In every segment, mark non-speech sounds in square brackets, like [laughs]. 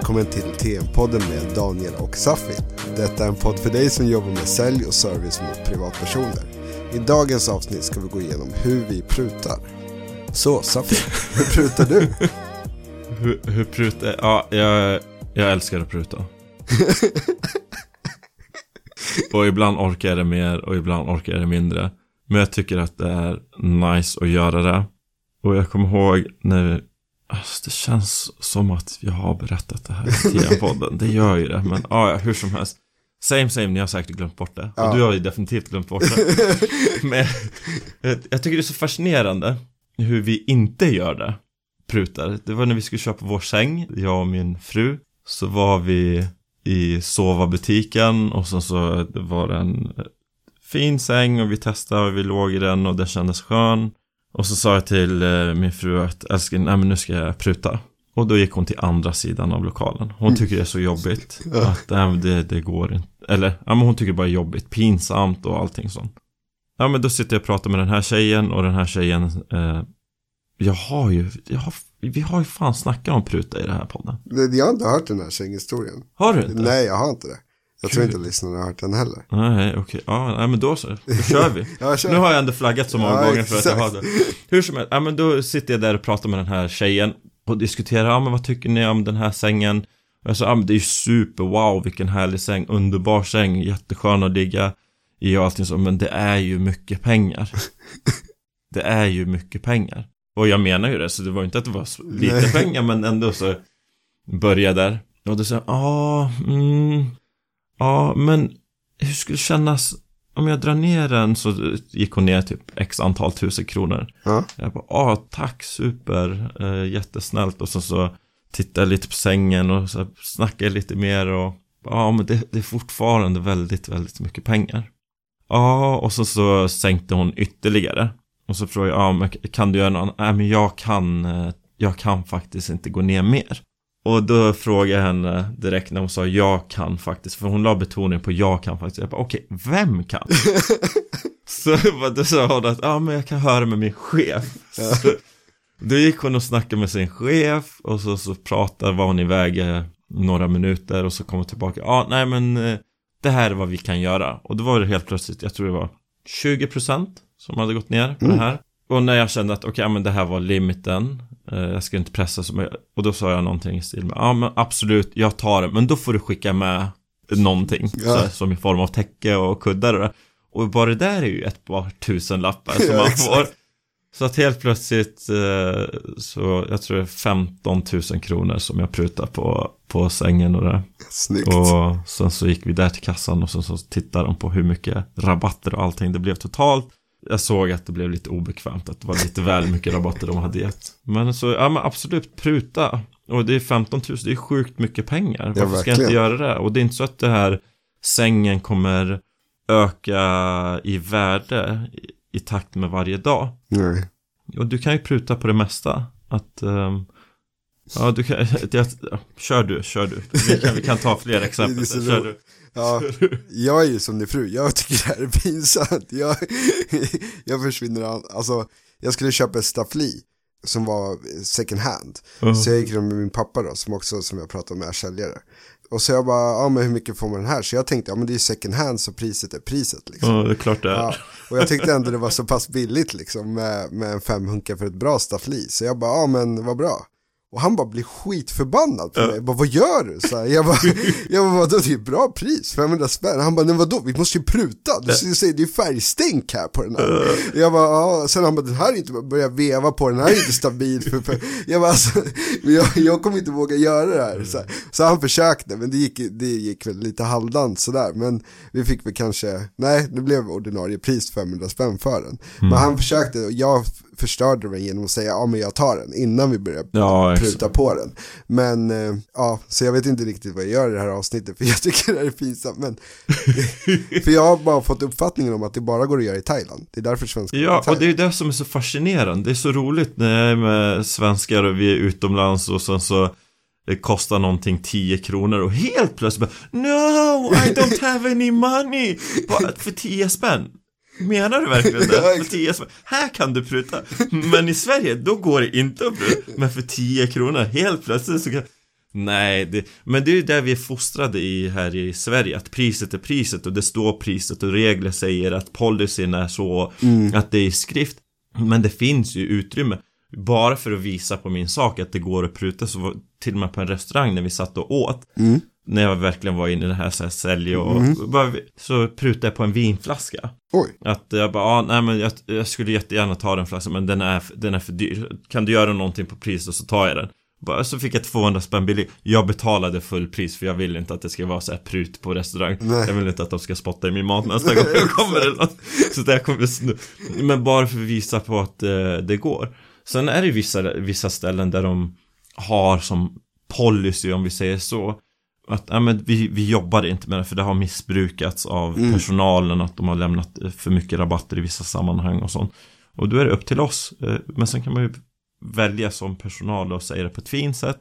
Välkommen till TM-podden med Daniel och Safi. Detta är en podd för dig som jobbar med sälj och service mot privatpersoner. I dagens avsnitt ska vi gå igenom hur vi prutar. Så Safi, hur prutar du? [laughs] Hur, hur pruta? Ja, jag, jag älskar att pruta. [laughs] och ibland orkar jag det mer och ibland orkar jag det mindre. Men jag tycker att det är nice att göra det. Och jag kommer ihåg när Alltså, det känns som att jag har berättat det här i TM-podden. Det gör ju det, men ja, hur som helst. Same same, ni har säkert glömt bort det. Ja. Och du har ju definitivt glömt bort det. [laughs] men jag, jag tycker det är så fascinerande hur vi inte gör det. Prutar. Det var när vi skulle köpa vår säng, jag och min fru. Så var vi i sova-butiken och så, så det var det en fin säng och vi testade och vi låg i den och den kändes skön. Och så sa jag till eh, min fru att älskling, nej men nu ska jag pruta. Och då gick hon till andra sidan av lokalen. Hon tycker det är så jobbigt. [laughs] Att nej, det, det går inte. Eller, ja men hon tycker bara är jobbigt. Pinsamt och allting sånt. Ja men då sitter jag och pratar med den här tjejen och den här tjejen eh, Jag har ju, jag har, vi har ju fan snackat om pruta i den här podden. Jag har inte hört den här sänghistorien. Har du inte? Nej, jag har inte det. Jag tror inte lyssnarna har hört den heller. Nej, okej. Ja, nej men då så. Då [laughs] kör vi. Ja, kör. Nu har jag ändå flaggat så många Ja, gånger för att jag har exakt. det. Hur som helst, ja men då sitter jag där och pratar med den här tjejen och diskuterar, ja men vad tycker ni om den här sängen? Jag sa, ja men det är ju super, wow vilken härlig säng, underbar säng, jätteskön att ligga i och allting så, men det är ju mycket pengar. [laughs] Det är ju mycket pengar. Och jag menar ju det, så det var ju inte att det var lite pengar, men ändå så började där. Och då sa jag, ja, mm, ja, men hur skulle det kännas om jag drar ner den så gick hon ner typ x antal tusen kronor. Ja. Jag bara, ah, tack, super, eh, jättesnällt. Och så, så tittade jag lite på sängen och så snackade jag lite mer och ja, men det, det är fortfarande väldigt, väldigt mycket pengar. Ja, och så, så sänkte hon ytterligare. Och så frågade jag, ja, men kan du göra någon? Nej, men jag kan, eh, jag kan faktiskt inte gå ner mer. Och då frågade jag henne direkt när hon sa jag kan faktiskt, för hon la betoning på jag kan faktiskt. Jag bara, okej, vem kan? [laughs] så då sa hon att, ja men jag kan höra med min chef. Så, då gick hon och snackade med sin chef och så, så pratade, var hon iväg eh, några minuter och så kom hon tillbaka, ja nej men eh, det här är vad vi kan göra. Och då var det helt plötsligt, jag tror det var 20% som hade gått ner på det här. Och när jag kände att okej, men det här var limiten. eh, Jag ska inte pressa så mycket. Och då sa jag någonting i stil med, ja men absolut, jag tar det. Men då får du skicka med någonting. Ja. Här, som i form av täcke och kuddar och det. Och bara det där är ju ett par tusen lappar som Ja, man exakt. får. Så att helt plötsligt eh, så jag tror det är 15 000 kronor som jag prutar på, på sängen och det. Snyggt. Och sen så gick vi där till kassan och så, så tittade de på hur mycket rabatter och allting det blev totalt. Jag såg att det blev lite obekvämt, att det var lite väl mycket rabatter de hade gett. Men så, ja men absolut, pruta. Och det är 15 000, det är sjukt mycket pengar. Ja, Varför ska jag inte göra det? Och det är inte så att det här sängen kommer öka i värde i, i takt med varje dag. Nej. Och du kan ju pruta på det mesta. Att, ehm, ja du kan, [laughs] jag, kör du, kör du. Vi kan, vi kan ta fler exempel. Kör du. Ja, jag är ju som din fru, jag tycker det här är pinsamt. Jag, jag försvinner, alltså jag skulle köpa ett staffli som var second hand. Ja. Så jag gick runt med min pappa då, som också, som jag pratade med, är säljare. Och så jag bara, ja men hur mycket får man den här? Så jag tänkte, ja men det är second hand så priset är priset liksom. Ja, det är klart det är. Ja, och jag tyckte ändå det var så pass billigt liksom med, med en femhunka för ett bra staffli. Så jag bara, ja men vad bra. Och han bara blir skitförbannad på mig. Jag bara, vad gör du? Så här, jag bara, [laughs] jag bara vadå, det är bra pris, 500 spänn. Han bara, nej vadå, vi måste ju pruta. Du säger, det är färgstänk här på den här. Jag bara, ja, sen han bara, den här är inte, börjar veva på den här är inte stabil. Jag bara, alltså, jag, jag kommer inte våga göra det här. Så, här. så han försökte, men det gick, det gick väl lite halvdant sådär. Men vi fick väl kanske, nej, det blev ordinarie pris 500 spänn för den. Men han försökte, och jag förstörde den genom att säga, ja men jag tar den innan vi börjar Ja, exakt. pruta på den. Men eh, ja, så jag vet inte riktigt vad jag gör i det här avsnittet [laughs] för jag tycker det här är pinsamt. Men, [laughs] för jag har bara fått uppfattningen om att det bara går att göra i Thailand. Det är därför svenskar Ja, och det är det som är så fascinerande. Det är så roligt när jag är med svenskar och vi är utomlands och sen så det kostar någonting 10 kronor och helt plötsligt bara No, I don't [laughs] have any money! Bara, för 10 spänn? Menar du verkligen det? [laughs] För exakt. 10 spänn? Här kan du pruta. Men i Sverige, då går det inte att pruta. Men för 10 kronor, helt plötsligt så kan... Nej, det, men det är ju det vi är fostrade i här i Sverige Att priset är priset och det står priset och regler säger att policyn är så Mm. Att det är i skrift Men det finns ju utrymme Bara för att visa på min sak att det går att pruta så var, Till och med på en restaurang när vi satt och åt Mm. När jag verkligen var inne i det här, så här sälj och Mm. bara, Så prutade jag på en vinflaska. Oj. Att jag bara, ah, nej men jag, jag skulle jättegärna ta den flaskan men den är, den är för dyr. Kan du göra någonting på priset så tar jag den? Bara, Så fick jag 200 spänn billig. Jag betalade full pris för jag vill inte att det ska vara så här prut på restaurang. Nej. Jag vill inte att de ska spotta i min mat [laughs] nästa gång jag kommer eller något. Så där kommer snu Men bara för att visa på att eh, det går. Sen är det vissa, vissa ställen där de har som policy om vi säger så att ja, men vi, vi jobbar inte med det för det har missbrukats av Mm. personalen att de har lämnat eh, för mycket rabatter i vissa sammanhang och sånt. Och då är det upp till oss. Eh, Men sen kan man ju välja som personal och säga det på ett fint sätt.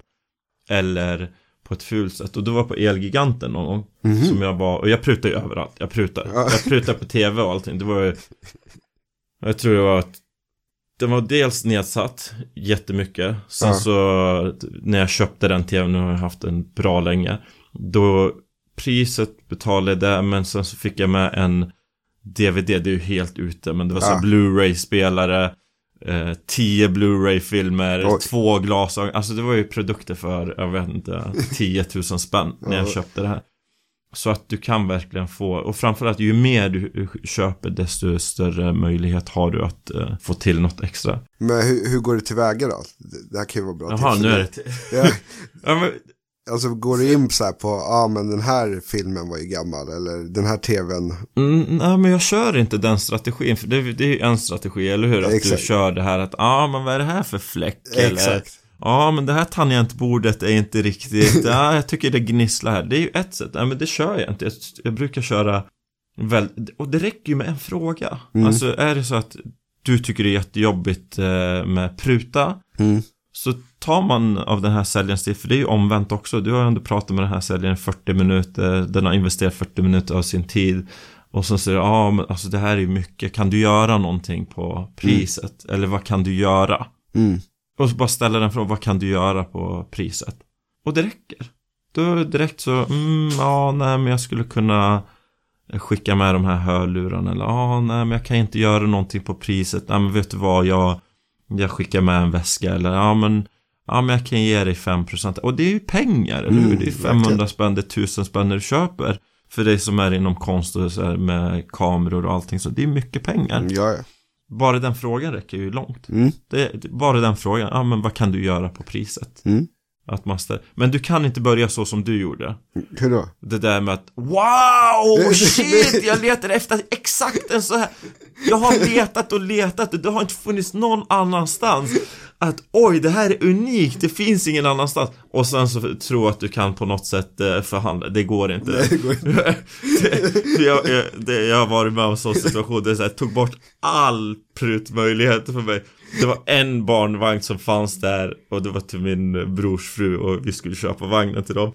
Eller på ett fult sätt. Och det var på Elgiganten någon gång. Mhm. Som jag var, och jag prutar ju överallt. Jag prutar. Ja. Jag prutar på tv och allting. Det var ju Jag tror det var att Den var dels nedsatt jättemycket. Sen Ja. så när jag köpte den tvn, nu har jag haft den bra länge. Då priset betalade jag men sen så fick jag med en DVD, det är ju helt ute men det var så Ja. Blu-ray-spelare eh, Tio Blu-ray-filmer, två glasögon Alltså det var ju produkter för, jag vet inte, [laughs] 10 000 spänn när jag Ja. köpte det här Så att du kan verkligen få, och framförallt ju mer du köper desto större möjlighet har du att eh, få till något extra Men hur, hur går det tillväga då? Det- Det här kan ju vara bra Jaha, tips. nu är det Ja, [laughs] ja, men, alltså går du in så här på, ja ah, men den här filmen var ju gammal, eller den här tvn. mm, Nej men jag kör inte den strategin för det, det är ju en strategi, eller hur? Att Exakt. du kör det här att, ja ah, men vad är det här för fläck? Eller, Exakt. Ja, men det här tangentbordet är inte riktigt, [laughs] ja, jag tycker det gnisslar här. Det är ju ett sätt, ja, men det kör jag inte. Jag, jag brukar köra väl, och det räcker ju med en fråga. Mm. Alltså är det så att du tycker det är jättejobbigt eh, med pruta, Mm. så tar man av den här säljarens tid, för det är ju omvänt också. Du har ju ändå pratat med den här säljaren i 40 minuter, den har investerat 40 minuter av sin tid. Och så säger du, ja men alltså det här är ju mycket, kan du göra någonting på priset? Eller vad kan du göra? Mm. Och så bara ställa den frågan, vad kan du göra på priset? Och det räcker. Då direkt så, mm, ja, nej, men jag skulle kunna skicka med de här hörlurarna. Eller, ja, nej, men jag kan inte göra någonting på priset. Nej, men vet du vad, jag, jag skickar med en väska. Eller, ja, men, ja, men jag kan ge dig 5%. Och det är ju pengar, eller hur? Mm, Det är 500 verkligen. spänn, det är 1000 spänn när du köper. För dig som är inom konst och så här med kameror och allting. Så det är mycket pengar. Ja, ja. Bara den frågan räcker ju långt. Mm. Det, bara den frågan, ja men vad kan du göra på priset? Mm. Att man ställer, men du kan inte börja så som du gjorde. Hur då? Det där med att Wow! [laughs] Shit! Jag letar efter exakt en så här Jag har letat och letat och det har inte funnits någon annanstans Att oj, det här är unikt, det finns ingen annanstans Och sen så tro att du kan på något sätt eh, förhandla, det går inte Nej, det går inte. [laughs] det, jag, jag, det, jag har varit med om en sån situation där jag så här, tog bort all prutmöjlighet för mig Det var en barnvagn som fanns där och det var till min brors fru och vi skulle köpa vagnen till dem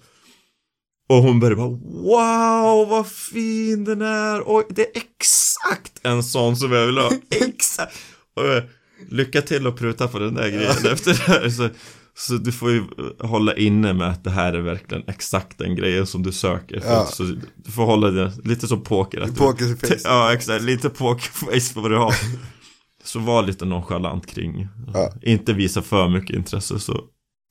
och hon började bara Wow vad fin den är! Oj, det är exakt en sån som jag vill ha! [laughs] Exakt! Och, eh, lycka till att pruta på den där grejen efter det här så, så du får ju hålla inne med att det här är verkligen exakt den grejen som du söker Ja. Så du får hålla det lite som poker Pokerface. Ja exakt, lite pokerface på vad du har Så var lite nonchalant kring Ja. Inte visa för mycket intresse så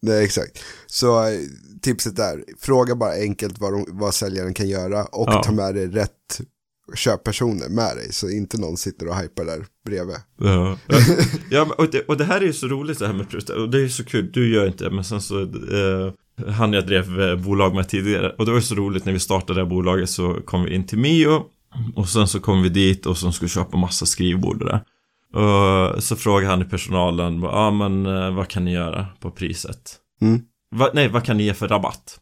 Nej, exakt. Så eh, tipset där, fråga bara enkelt vad, de, vad säljaren kan göra och Ja. ta med dig rätt köppersoner med dig så inte någon sitter och hypar där bredvid. Ja, [laughs] ja och, det, och det här är ju så roligt det här med pruta och det är ju så kul, du gör inte det men sen så eh, Han jag drev eh, bolag med tidigare och det var ju så roligt när vi startade det här bolaget så kom vi in till Mio Och sen så kom vi dit och så skulle köpa massa skrivbord och det Och så frågade han i personalen, ja ah, men eh, vad kan ni göra på priset? Mm. Va, nej, vad kan ni ge för rabatt?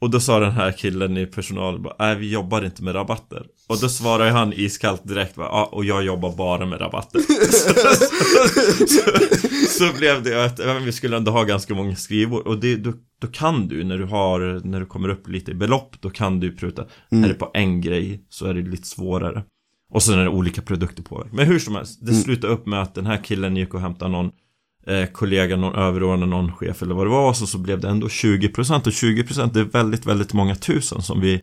Och då sa den här killen i personalen bara, nej vi jobbar inte med rabatter. Och då svarade han iskallt direkt bara, ja och jag jobbar bara med rabatter. så, [laughs] så, så blev det att men vi skulle ändå ha ganska många skrivbord. Och det, då, då kan du, när du har, när du kommer upp lite i belopp, då kan du pruta. Mm. Är det på en grej så är det lite svårare. Och sen är det olika produkter på. Men hur som helst, det slutade upp med att den här killen gick och hämtade någon eh, kollega, någon överordnad, någon chef eller vad det var. Så, så blev det ändå 20% och 20% det är väldigt, väldigt många tusen som vi,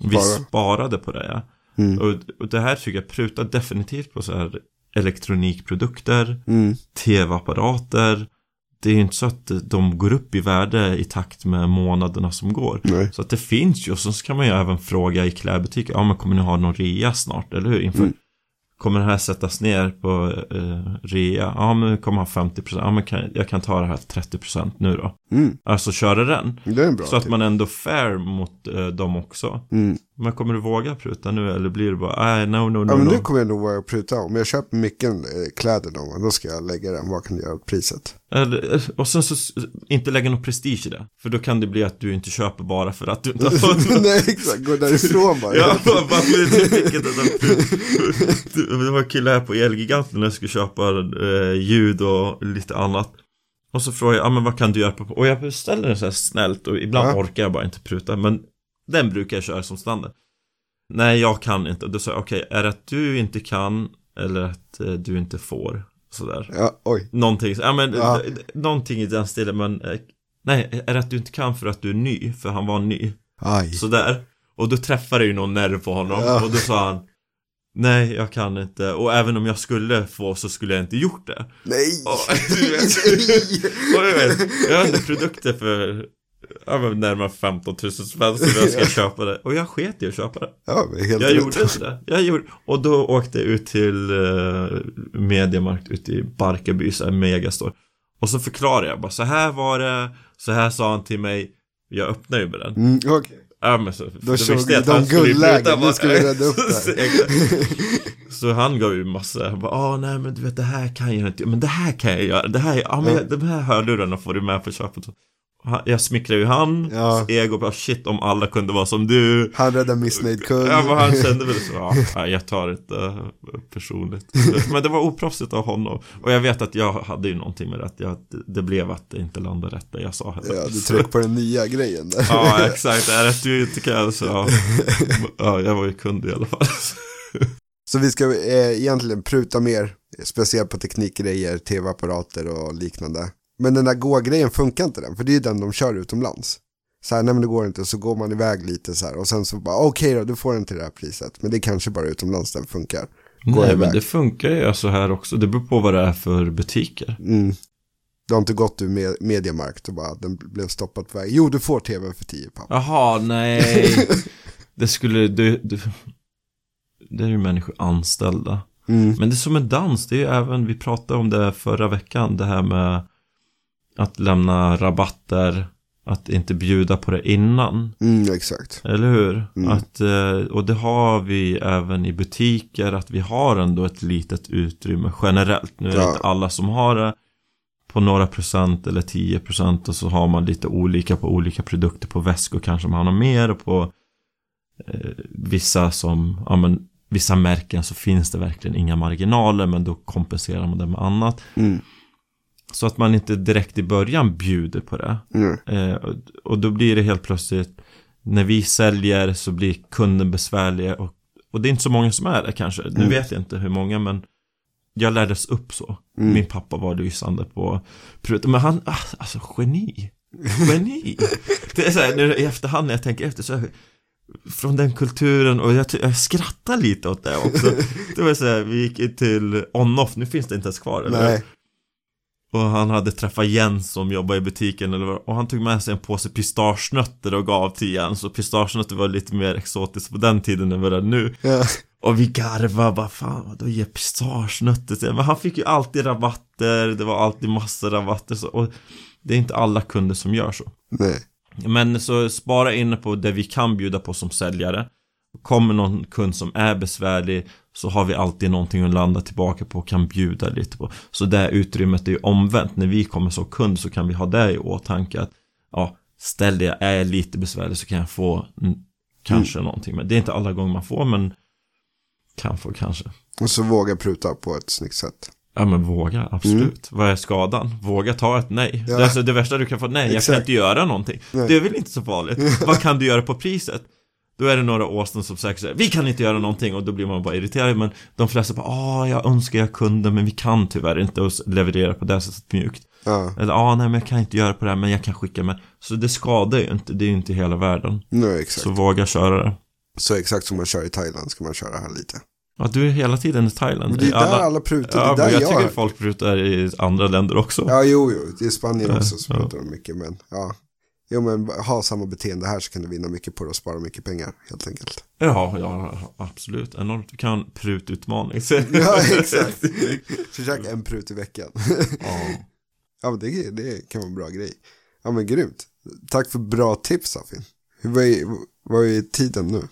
vi Spara. sparade på det. Mm. Och, och det här tycker jag prutar definitivt på så här elektronikprodukter, Mm. tv-apparater. Det är ju inte så att de går upp i värde i takt med månaderna som går. Nej. Så att det finns ju, och så kan man ju även fråga i klädbutiker, ja men kommer ni ha någon rea snart, eller hur? Inför, Mm. Kommer det här sättas ner på eh, rea? Ja men kommer ha 50%, ja men kan, jag kan ta det här 30% nu då. Mm. Alltså köra den. Så att man ändå fair mot eh, dem också. Mm. Men kommer du våga pruta nu eller blir det bara, nej no no no Ja men no. nu kommer jag nog våga pruta. Om jag köper mycket eh, kläder någon gång, då ska jag lägga den. Vad kan du göra åt priset? Eller, eh, och sen så inte lägga någon prestige i det. För då kan det bli att du inte köper bara för att du inte har [laughs] fått Nej exakt, gå därifrån bara. Ja, varför det vilket [laughs] Det var en kille här på Elgiganten när jag skulle köpa eh, ljud och lite annat Och så frågade jag, ja men vad kan du göra på Och jag beställer den så här snällt och ibland Ja. orkar jag bara inte pruta Men den brukar jag köra som standard Nej, jag kan inte Och då sa jag, okej, är det att du inte kan Eller att eh, du inte får Sådär Ja, oj. Någonting, ja men Ja. Någonting i den stilen men eh, Nej, är det att du inte kan för att du är ny? För han var ny Aj. Sådär Och då träffade ju någon nerv på honom Ja. och då sa han Nej, jag kan inte. Och även om jag skulle få så skulle jag inte gjort det. Nej. [laughs] [laughs] och, du vet, och jag vet, jag hade produkter för ja, men närmare 15 000 spänn så jag ska köpa det. Och jag sket i att köpa det. Ja, helt Jag rätt. gjorde inte det, jag gjorde, och då åkte jag ut till uh, Mediamarkt ute i Barkarby, så här megastore. Och så förklarade jag bara, så här var det, så här sa han till mig. Jag öppnade ju med den. Mm, okej. Ja men så, Då så kör visste jag vi de skulle guldlägen, nu ska vi rädda upp [laughs] det här. Så- han gav ju massa, han bara, ah nej men du vet det här kan jag inte, men det här kan jag göra, det här, ja men Ja. de här hörlurarna får du med på köpet Jag smickrar ju han, Ja. ego bara shit om alla kunde vara som du Han räddar missnöjd kund. Ja men han kände väl så, [laughs] ja, jag tar inte eh, personligt Men det var oproffsigt av honom Och jag vet att jag hade ju någonting med det, att jag, det blev att det inte landade rätt det jag sa heller Ja, du trycker på den nya grejen där. Ja, exakt. Är det att du inte kan så ja. [laughs] ja, jag var ju kund i alla fall. Så vi ska eh, egentligen pruta mer, speciellt på teknikgrejer, tv-apparater och liknande. Men den där gå-grejen funkar inte den, för det är den de kör utomlands. Så här, nej men det går inte, så går man iväg lite så här och sen så bara okej då, du får den till det här priset. Men det är kanske bara utomlands den funkar. Går Nej, iväg. men det funkar ju så här också. Det beror på vad det är för butiker. Mm. Du har inte gått ur med, Mediamarkt och bara den blev stoppad på väg. Jo, du får tv för 10 papp. Jaha, nej. [laughs] Det skulle, du, du, det är ju människor anställda. Mm. Men det är som en dans, det är ju även, vi pratade om det förra veckan, det här med att lämna rabatter, att inte bjuda på det innan. Mm, exakt. Eller hur? Mm. Att, eh, och det har vi även i butiker, att vi har ändå ett litet utrymme generellt. Nu är det Ja. inte alla som har det på några procent eller 10 procent och så har man lite olika på olika produkter. På väskor kanske man har mer och på eh, vissa som, ja men vissa märken så finns det verkligen inga marginaler men då kompenserar man det med annat. Mm. Så att man inte direkt i början bjuder på det. Mm. Eh, och- då blir det helt plötsligt När vi säljer så blir kunden besvärlig och, och det är inte så många som är det kanske Nu Mm. vet jag inte hur många men Jag lärdes upp så Mm. Min pappa var lysande på Men han, ah, alltså geni Geni [laughs] Det är så här, nu i efterhand när jag tänker efter så här, Från den kulturen och jag, jag skrattar lite åt det också [laughs] Det var så här, vi gick till on-off, nu finns det inte ens kvar eller? Nej. Och han hade träffat Jens som jobbar i butiken eller vad, och han tog med sig en påse pistagenötter och gav till Jens. Och pistagenötter var lite mer exotiskt på den tiden än vad det är nu. Ja. Och vi garvade bara fan vadå ge pistagenötter? till Men han fick ju alltid rabatter, det var alltid massa rabatter så, och det är inte alla kunder som gör så. Nej. men så spara inne på det vi kan bjuda på som säljare. Kommer någon kund som är besvärlig Så har vi alltid någonting att landa tillbaka på och kan bjuda lite på Så det utrymmet är ju omvänt När vi kommer som kund så kan vi ha det i åtanke att Ja, ställ det, är jag lite besvärlig så kan jag få mm, Kanske någonting Men det är inte alla gånger man får men Kan få kanske Och så våga pruta på ett snyggt sätt. Ja men våga, absolut. Vad är skadan? Våga ta ett nej. Mm. Ja. Det, alltså det värsta du kan få, nej jag kan Exakt. inte göra någonting. Nej. Det är väl inte så farligt. [laughs] Vad kan du göra på priset? Då är det några åsnen som säkert säger Vi kan inte göra någonting och då blir man bara irriterad Men de flesta bara ah jag önskar jag kunde men vi kan tyvärr inte och leverera på det sättet mjukt Ja, Eller ah nej men jag kan inte göra på det här men jag kan skicka med Så det skadar ju inte, det är ju inte hela världen nej exakt. Så Så. våga köra det exakt som man kör i Thailand ska man köra här lite. Ja du är hela tiden i Thailand Men det är där alla, prutar, Ja det där jag jag... tycker folk prutar i andra länder också Ja, jo, jo, det är Spanien Ja, också så ja. pratar de mycket, men ja. Jo, men ha samma beteende här så kan du vinna mycket på det och spara mycket pengar, helt enkelt. Ja, ja, absolut. Enormt. Vi kan prututmaning. [laughs] Ja, exakt. Försök en prut i veckan. ja. [laughs] Ja, men det, det kan vara en bra grej. Ja, men grymt. Tack för bra tips, är, vad är tiden nu?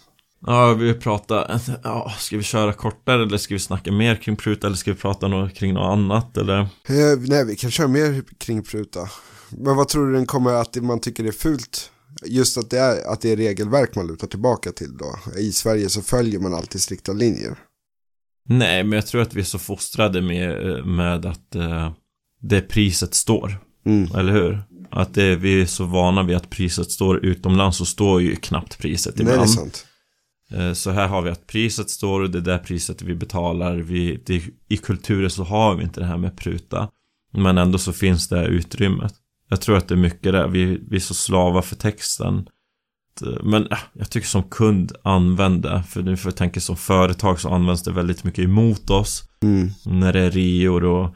ja, vi pratar, ja, ska vi köra kortare eller ska vi snacka mer kring prut eller ska vi prata något, kring något annat eller? Eh, nej, vi kan köra mer kring pruta. Men vad tror du den kommer att man tycker är fult? Just att det är, att det är regelverk man lutar tillbaka till då. I Sverige så följer man alltid strikta linjer. Nej, men jag tror att vi är så fostrade med, med att eh, det priset står, Mm. eller hur? Att det, vi är så vana vid att priset står utomlands så står ju knappt priset Nej, det är ibland. sant. Eh, Så här har vi att priset står och det är det priset vi betalar. Vi, det, I kulturen så har vi inte det här med pruta. Men ändå så finns det utrymmet. Jag tror att det är mycket det. Vi, vi är så slava för texten. Men äh, jag tycker som kund använd det. För nu får jag tänka som företag så används det väldigt mycket emot oss. Mm. När det är rior och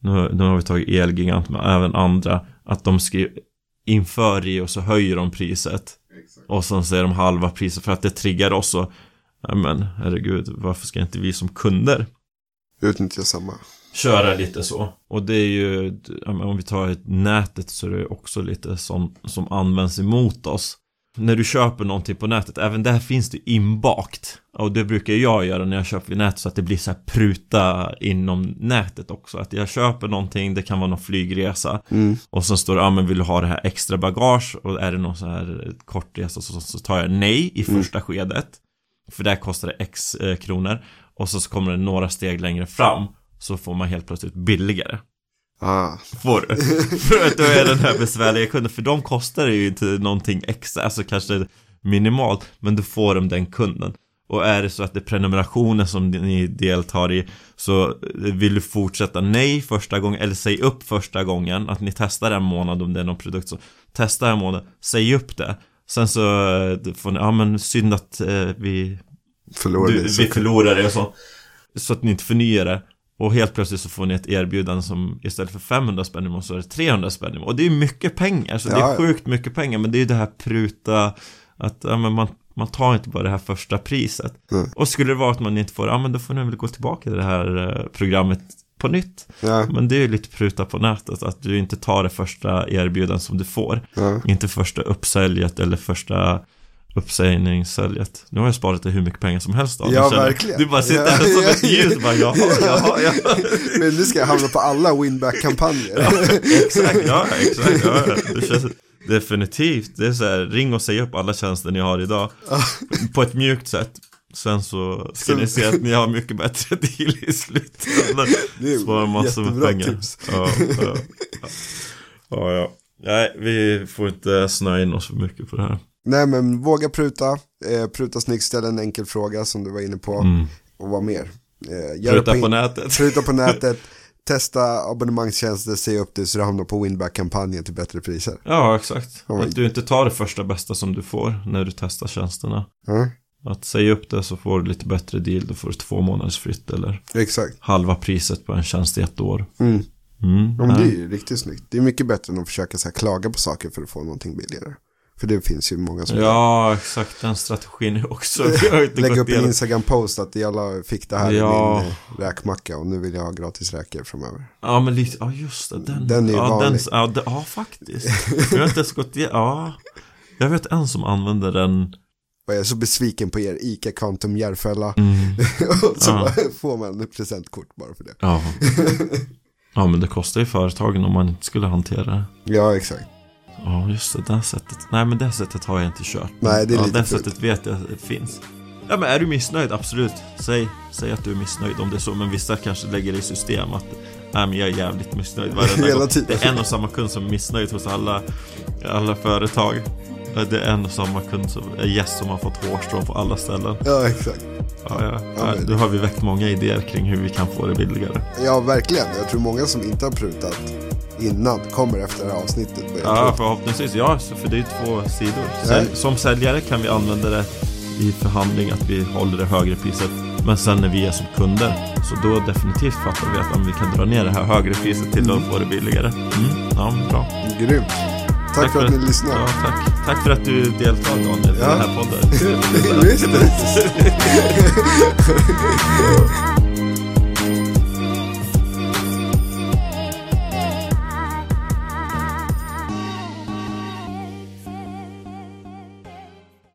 nu, nu har vi tagit Elgigant men även andra. Att de skriver inför Rio så höjer de priset. Och sen säger de halva priset för att det triggar oss och ja, men herregud, varför ska inte vi som kunder Utnyttja samma. köra lite så? Och det är ju, om vi tar nätet så är det också lite som, som används emot oss. När du köper någonting på nätet, även där finns det inbakt. Och det brukar jag göra när jag köper vid nätet så att det blir så här pruta inom nätet också. Att jag köper någonting, det kan vara någon flygresa. Mm. Och sen står det, ja men vill du ha det här extra bagage? Och är det någon så här kortresa så, så tar jag nej i första skedet. För där kostar det x eh, kronor. Och så, så kommer det några steg längre fram. Så får man helt plötsligt billigare. Ah. Får du? [laughs] för att då är den här besvärliga kunden. För de kostar ju inte någonting extra. Alltså kanske minimalt. Men du får de den kunden. Och är det så att det är prenumerationen som ni deltar i Så vill du fortsätta nej första gången Eller säg upp första gången Att ni testar en månad om det är någon produkt så Testa en månad, säg upp det Sen så eh, får ni, ja men synd att eh, vi Förlorade. du, vi förlorar det och så Så att ni inte förnyar det Och helt plötsligt så får ni ett erbjudande som istället för 500 spänn i månaden så är det 300 spänn i månaden. Och det är mycket pengar, så det Ja, är sjukt mycket pengar Men det är ju det här pruta Att ja, men man, man tar inte bara det här första priset Mm. Och skulle det vara att man inte får, ja men då får ni väl gå tillbaka till det här eh, programmet på nytt Ja, Men det är ju lite pruta på nätet Att du inte tar det första erbjudandet som du får ja. Inte första uppsäljet eller första uppsägningssäljet. Nu har jag sparat det hur mycket pengar som helst av Ja, känner- verkligen. Du bara sitter Ja, här som [laughs] ja, ett ljus bara jaha, jaha, ja. [laughs] Men nu ska jag hamna på alla winback-kampanjer. Exakt, ja, exakt, ja, ja. Det känns definitivt. Det är så här, ring och säg upp alla tjänster ni har idag. På ett mjukt sätt. Sen så ska Så- ni se att ni har mycket bättre deal i slutändan. Sparar massor med pengar. tips. Ja, ja. ja, ja. Nej, vi får inte snöa in oss för mycket på det här. Nej men våga pruta. Eh, pruta snyggt, ställ en enkel fråga som du var inne på. Mm. Och vad mer? Eh, Pruta på in- nätet. [laughs] Pruta på [laughs] nätet. Testa abonnemangstjänster, se upp det så du hamnar på winback-kampanjen till bättre priser. Ja, exakt. Men- Att du inte tar det första bästa som du får när du testar tjänsterna. Ja, Att säga upp det så får du lite bättre deal, då får du två månaders fritt eller exakt. halva priset på en tjänst i ett år. Mm. Mm, Ja, men det är ju riktigt snyggt. Det är mycket bättre än att försöka så här, klaga på saker för att få någonting billigare. För det finns ju många som Ja, exakt. Den strategin är också... [laughs] Gått upp en. Instagram-post att alla fick det här Ja. i min eh, räkmacka och nu vill jag ha gratis räkor framöver. Ja, men lite... Ja, just det. Den, Den är ju ja, vanlig. ja, det, ja, faktiskt. Jag har inte ens gått igenom... Ja. Jag vet en som använder den... Och jag är så besviken på er ICA Quantum Järfälla. Mm, [laughs] och så Ja. får man ett presentkort bara för det. ja. [laughs] Ja, men det kostar ju företagen om man inte skulle hantera det. Ja, exakt. Ja, just det. Det sättet. Nej, men det sättet har jag inte kört. Nej, det är ja, lite det sättet vet jag det finns. Ja, men är du missnöjd? Absolut. Säg, säg att du är missnöjd om det är så. Men vissa kanske lägger det i system att Nej men jag är jävligt missnöjd varenda [laughs] Hela gång. tiden. Det är en och samma kund som är missnöjd hos alla, alla företag Det är en och samma kund som är gäst som har fått hårstrån på alla ställen. Ja, exakt. Ja, ja. Ja, men- Nu har vi väckt många idéer kring hur vi kan få det billigare. Ja, verkligen. Jag tror många som inte har prutat innan kommer efter det här avsnittet Ja, förhoppningsvis. Ja, för det är två sidor. Sälj, som säljare kan vi använda det i förhandling att vi håller det högre priset. Men sen när vi är som kunder, så då definitivt fattar vi att om vi kan dra ner det här högre priset till att få det billigare. Mm, ja, bra. Grymt. Tack, för att ni lyssnade. Ja, tack. tack för att du deltar Daniel i Ja. den här podden. [laughs] Visst. [laughs]